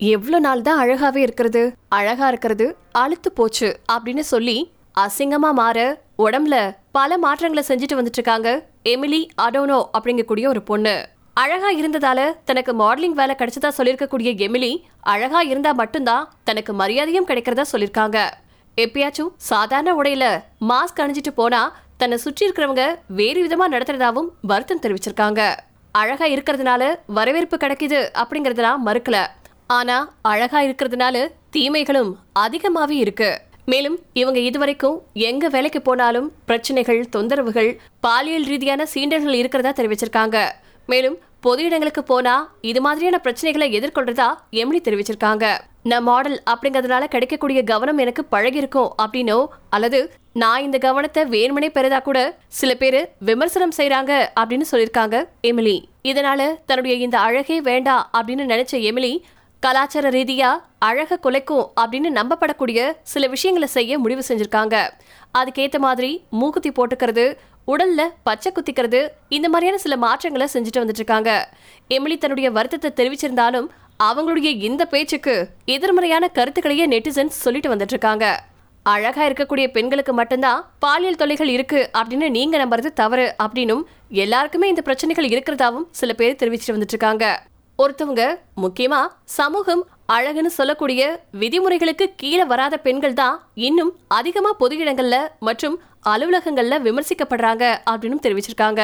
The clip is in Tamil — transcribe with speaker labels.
Speaker 1: எவ்வளவு நாள் தான் அழகாவே இருக்கிறது? அழகா இருக்கிறது அழுத்து போச்சு அப்படின்னு சொல்லி அசிங்கமா மாற உடம்புல பல மாற்றங்களை செஞ்சுட்டு வந்துட்டு இருக்காங்க எமிலி அடோனோ அப்படிங்கக்கூடிய ஒரு பொண்ணு. அழகா இருந்ததால தனக்கு மாடலிங் வேலை கிடைச்சதா சொல்லியிருக்கக்கூடிய எமிலி அழகா இருந்தா மட்டும்தான் தனக்கு மரியாதையும் கிடைக்கிறதா சொல்லியிருக்காங்க. எப்பயாச்சும் சாதாரண உடையில மாஸ்க் அணிஞ்சிட்டு போனா தன்னை சுற்றி இருக்கிறவங்க வேறு விதமா நடத்துறதாவும் வருத்தம் தெரிவிச்சிருக்காங்க. அழகா இருக்கிறதுனால வரவேற்பு கிடைக்குது அப்படிங்கறதெல்லாம் மறுக்கல. ஆனா அழகா இருக்கிறதுனால தீமைகளும் அதிகமாவே இருக்கு. மேலும் இவங்க இதுவரைக்கும் எங்க வேலைக்கு போனாலும் பிரச்சனைகள் தொந்தரவுகள் பாலியல் ரீதியான சீண்டல்கள் இருக்கிறதா தெரிவிச்சிருக்காங்க. மேலும் பொது இடங்களுக்கு போனா இது மாதிரியான பிரச்சனைகளை எதிர்கொள்றதா எம்லி தெரிவிச்சிருக்காங்க. நான் மாடல் அப்படிங்கிறதுனால கிடைக்கக்கூடிய கவனம் எனக்கு பழகிருக்கும் அப்படின்னோ அல்லது நான் இந்த கவனத்தை வேணுமனே பெறதா கூட சில பேரு விமர்சனம் செய்யறாங்க அப்படின்னு சொல்லியிருக்காங்க எமிலி. இதனால தன்னுடைய இந்த அழகே வேண்டாம் அப்படின்னு நினைச்ச எமிலி கலாச்சார ரீதியா அழக குலைக்கும் அப்படின்னு நம்பப்படக்கூடிய சில விஷயங்களை செய்ய முடிவு செஞ்சிருக்காங்க. அதுக்கேற்ற மாதிரி மூக்குத்தி போட்டுக்கிறது உடல்ல பச்சை குத்திக்கிறது இந்த மாதிரியான சில மாற்றங்களை செஞ்சுட்டு வந்துட்டு இருக்காங்க எமிலி தன்னுடைய வருத்தத்தை தெரிவிச்சிருந்தாலும் அவங்களுடைய இந்த பேச்சுக்கு எதிர்மறையான கருத்துக்களையே நெட்டிசன்ஸ் சொல்லிட்டு வந்துட்டு இருக்காங்க அழகா இருக்கக்கூடிய பெண்களுக்கு மட்டும்தான் பாலியல் தொல்லைகள் இருக்கு அப்படின்னு நீங்க நம்புறது தவறு அப்படின்னும் எல்லாருக்குமே இந்த பிரச்சனைகள் இருக்கிறதாவும் சில பேர் தெரிவிச்சிட்டு வந்துட்டு இருக்காங்க ஒருத்தவங்க முக்கியமா சமூகம் அழகுன்னு சொல்லக்கூடிய விதிமுறைகளுக்கு கீழே வராத பெண்கள் தான் இன்னும் அதிகமா பொது இடங்கள்ல மற்றும் அலுவலகங்கள்ல விமர்சிக்கப்படுறாங்க அப்படின்னு தெரிவிச்சிருக்காங்க.